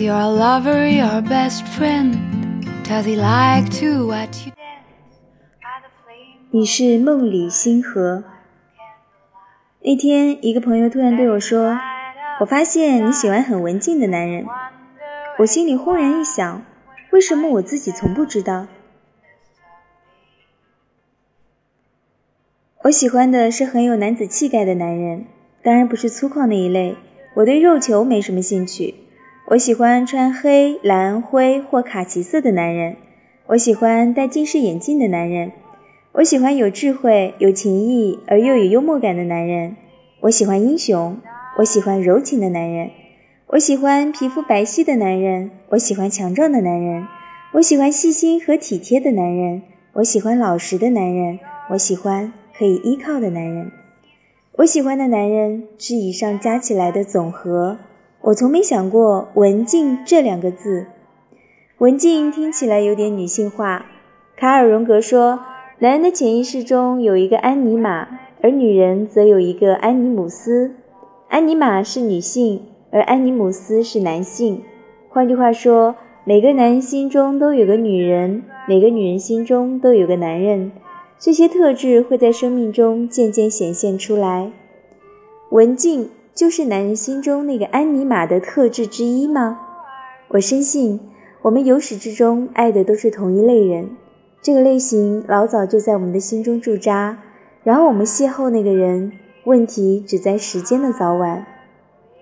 Your lover your best friend? Does he like to watch you dance 你是梦里星河。那天，一个朋友突然对我说：“我发现你喜欢很文静的男人。”我心里轰然一想，为什么我自己从不知道？我喜欢的是很有男子气概的男人，当然不是粗犷那一类。我对肉球没什么兴趣。我喜欢穿黑、蓝、灰或卡其色的男人。我喜欢戴近视眼镜的男人。我喜欢有智慧、有情义而又有幽默感的男人。我喜欢英雄。我喜欢柔情的男人。我喜欢皮肤白皙的男人。我喜欢强壮的男人。我喜欢细心和体贴的男人。我喜欢老实的男人。我喜欢。可以依靠的男人，我喜欢的男人是以上加起来的总和。我从没想过“文静”这两个字，“文静”听起来有点女性化。卡尔·荣格说，男人的潜意识中有一个安妮玛，而女人则有一个安妮姆斯。安妮玛是女性，而安妮姆斯是男性。换句话说，每个男人心中都有个女人，每个女人心中都有个男人。这些特质会在生命中渐渐显现出来。文静就是男人心中那个安妮玛的特质之一吗？我深信，我们由始至终爱的都是同一类人。这个类型老早就在我们的心中驻扎，然后我们邂逅那个人，问题只在时间的早晚。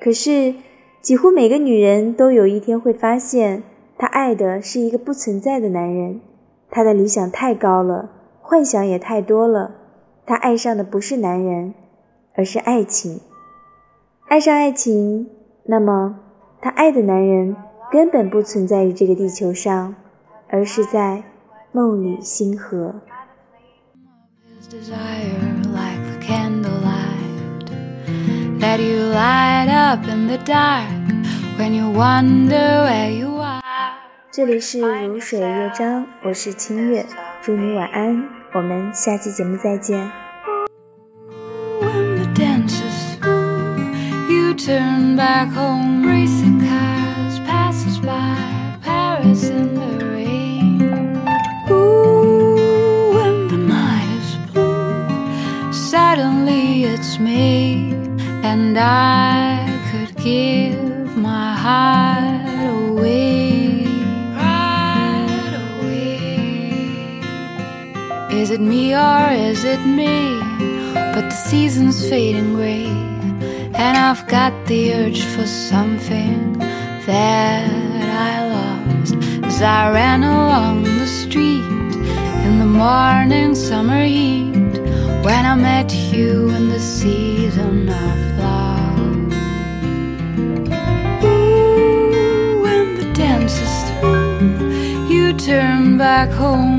可是，几乎每个女人都有一天会发现，她爱的是一个不存在的男人，她的理想太高了。幻想也太多了，她爱上的不是男人，而是爱情。爱上爱情，那么她爱的男人根本不存在于这个地球上，而是在梦里星河。这里是如水乐章，我是清月，祝你晚安。我们下期节目再见。Turn back home, racing cars passes by Paris in the rain. Ooh, when the night is blue, suddenly it's me, and I could give my heart away. Is it me or is it me? But the season's fading gray, and I've got the urge for something that I lost as I ran along the street in the morning summer heat when I met you in the season of love. Ooh, when the dance is through, you turn back home